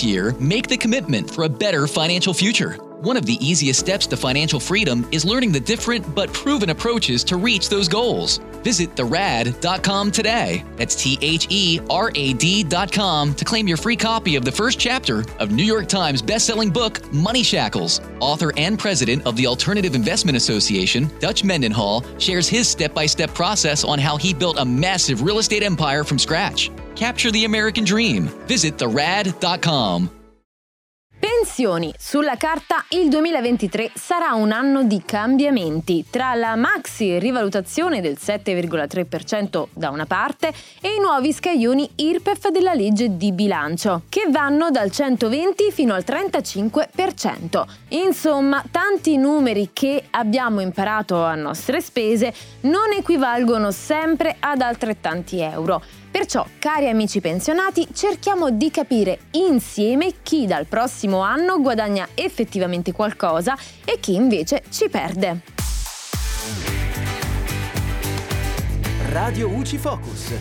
year, make the commitment for a better financial future. One of the easiest steps to financial freedom is learning the different but proven approaches to reach those goals. Visit therad.com today. That's T H E R A D.com to claim your free copy of the first chapter of New York Times bestselling book, Money Shackles. Author and president of the Alternative Investment Association, Dutch Mendenhall, shares his step by step process on how he built a massive real estate empire from scratch. Capture the American dream. Visit therad.com. Pensioni. Sulla carta il 2023 sarà un anno di cambiamenti tra la maxi rivalutazione del 7,3% da una parte e i nuovi scaglioni IRPEF della legge di bilancio, che vanno dal 120 fino al 35%. Insomma, tanti numeri che abbiamo imparato a nostre spese non equivalgono sempre ad altrettanti euro. Perciò, cari amici pensionati, cerchiamo di capire insieme chi dal prossimo anno guadagna effettivamente qualcosa e chi invece ci perde. Radio UCI Focus.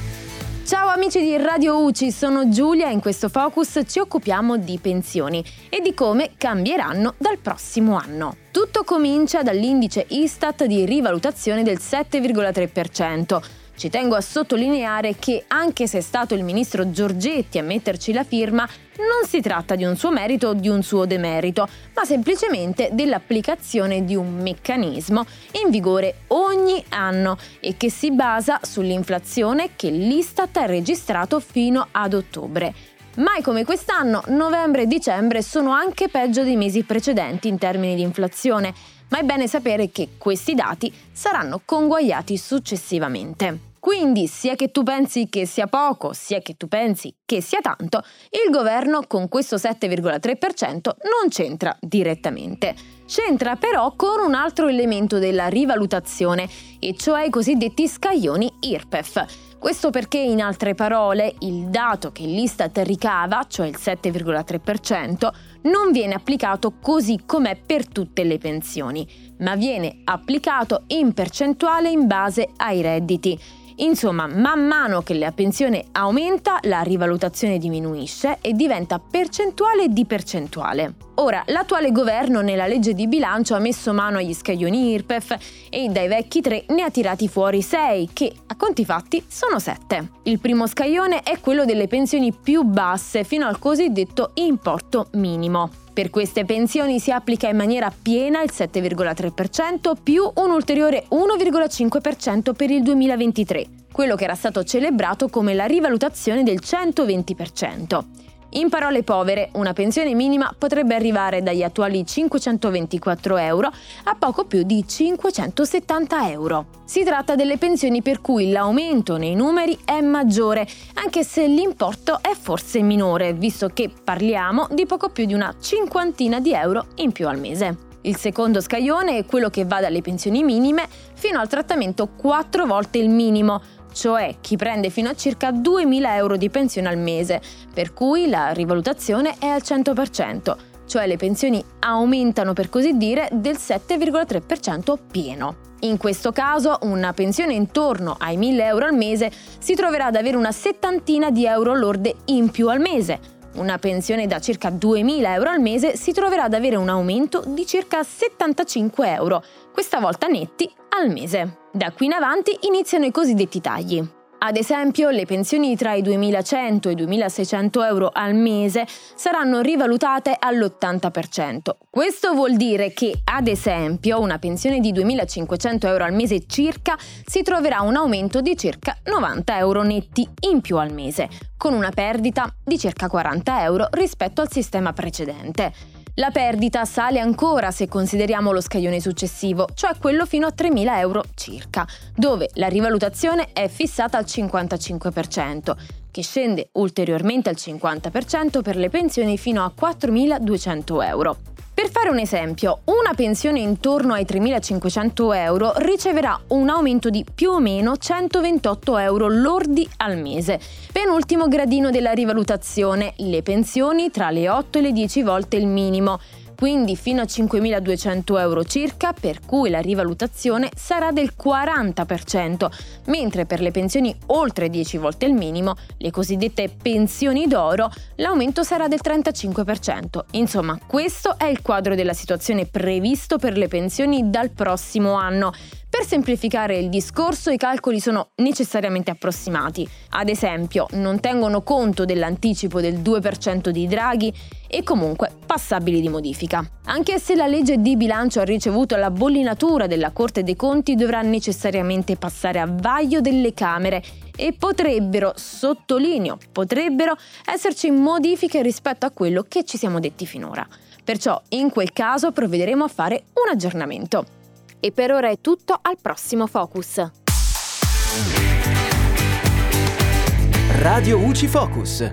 Ciao amici di Radio UCI, sono Giulia e in questo focus ci occupiamo di pensioni e di come cambieranno dal prossimo anno. Tutto comincia dall'indice Istat di rivalutazione del 7,3%. Ci tengo a sottolineare che anche se è stato il ministro Giorgetti a metterci la firma, non si tratta di un suo merito o di un suo demerito, ma semplicemente dell'applicazione di un meccanismo in vigore ogni anno e che si basa sull'inflazione che l'Istat ha registrato fino ad ottobre. Mai come quest'anno, novembre e dicembre sono anche peggio dei mesi precedenti in termini di inflazione, ma è bene sapere che questi dati saranno conguagliati successivamente. Quindi, sia che tu pensi che sia poco, sia che tu pensi che sia tanto, il governo con questo 7,3% non c'entra direttamente. C'entra però con un altro elemento della rivalutazione, e cioè i cosiddetti scaglioni IRPEF. Questo perché, in altre parole, il dato che l'Istat ricava, cioè il 7,3%, non viene applicato così com'è per tutte le pensioni, ma viene applicato in percentuale in base ai redditi. Insomma, man mano che la pensione aumenta, la rivalutazione diminuisce e diventa percentuale di percentuale. Ora, l'attuale governo nella legge di bilancio ha messo mano agli scaglioni IRPEF e dai vecchi tre ne ha tirati fuori sei, che a conti fatti sono sette. Il primo scaglione è quello delle pensioni più basse, fino al cosiddetto importo minimo. Per queste pensioni si applica in maniera piena il 7,3% più un ulteriore 1,5% per il 2023, quello che era stato celebrato come la rivalutazione del 120%. In parole povere, una pensione minima potrebbe arrivare dagli attuali 524 euro a poco più di 570 euro. Si tratta delle pensioni per cui l'aumento nei numeri è maggiore, anche se l'importo è forse minore, visto che parliamo di poco più di una cinquantina di euro in più al mese. Il secondo scaglione è quello che va dalle pensioni minime fino al trattamento 4 volte il minimo, cioè chi prende fino a circa 2.000 euro di pensione al mese, per cui la rivalutazione è al 100%, cioè le pensioni aumentano per così dire del 7,3% pieno. In questo caso una pensione intorno ai 1.000 euro al mese si troverà ad avere una settantina di euro lorde in più al mese, una pensione da circa 2.000 euro al mese si troverà ad avere un aumento di circa 75 euro, questa volta netti al mese. Da qui in avanti iniziano i cosiddetti tagli. Ad esempio, le pensioni tra i 2.100 e i 2.600 euro al mese saranno rivalutate all'80%. Questo vuol dire che, ad esempio, una pensione di 2.500 euro al mese circa si troverà un aumento di circa 90 euro netti in più al mese, con una perdita di circa 40 euro rispetto al sistema precedente. La perdita sale ancora se consideriamo lo scaglione successivo, cioè quello fino a 3.000 euro circa, dove la rivalutazione è fissata al 55%, che scende ulteriormente al 50% per le pensioni fino a 4.200 euro. Fare un esempio, una pensione intorno ai 3.500 euro riceverà un aumento di più o meno 128 euro lordi al mese. Penultimo gradino della rivalutazione, le pensioni tra le 8 e le 10 volte il minimo quindi fino a 5.200 euro circa, per cui la rivalutazione sarà del 40%, mentre per le pensioni oltre 10 volte il minimo, le cosiddette pensioni d'oro, l'aumento sarà del 35%. Insomma, questo è il quadro della situazione previsto per le pensioni dal prossimo anno. Per semplificare il discorso, i calcoli sono necessariamente approssimati. Ad esempio, non tengono conto dell'anticipo del 2% di Draghi e comunque passabili di modifica. Anche se la legge di bilancio ha ricevuto la bollinatura della Corte dei Conti, dovrà necessariamente passare a vaglio delle Camere e potrebbero, sottolineo, potrebbero esserci modifiche rispetto a quello che ci siamo detti finora. Perciò in quel caso provvederemo a fare un aggiornamento. E per ora è tutto, al prossimo Focus. Radio UCI Focus.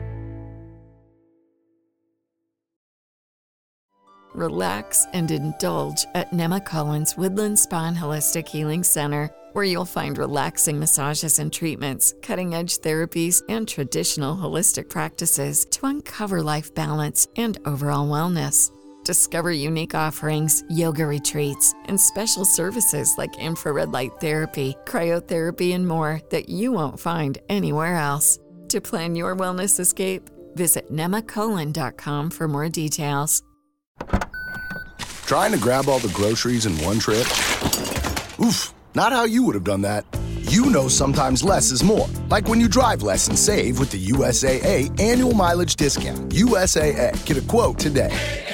Relax and indulge at Nema Collins Woodland Spa and Holistic Healing Center, where you'll find relaxing massages and treatments, cutting edge therapies, and traditional holistic practices to uncover life balance and overall wellness. Discover unique offerings, yoga retreats, and special services like infrared light therapy, cryotherapy, and more that you won't find anywhere else. To plan your wellness escape, visit nemacolon.com for more details. Trying to grab all the groceries in one trip? Oof, not how you would have done that. You know sometimes less is more. Like when you drive less and save with the USAA annual mileage discount. USAA, get a quote today.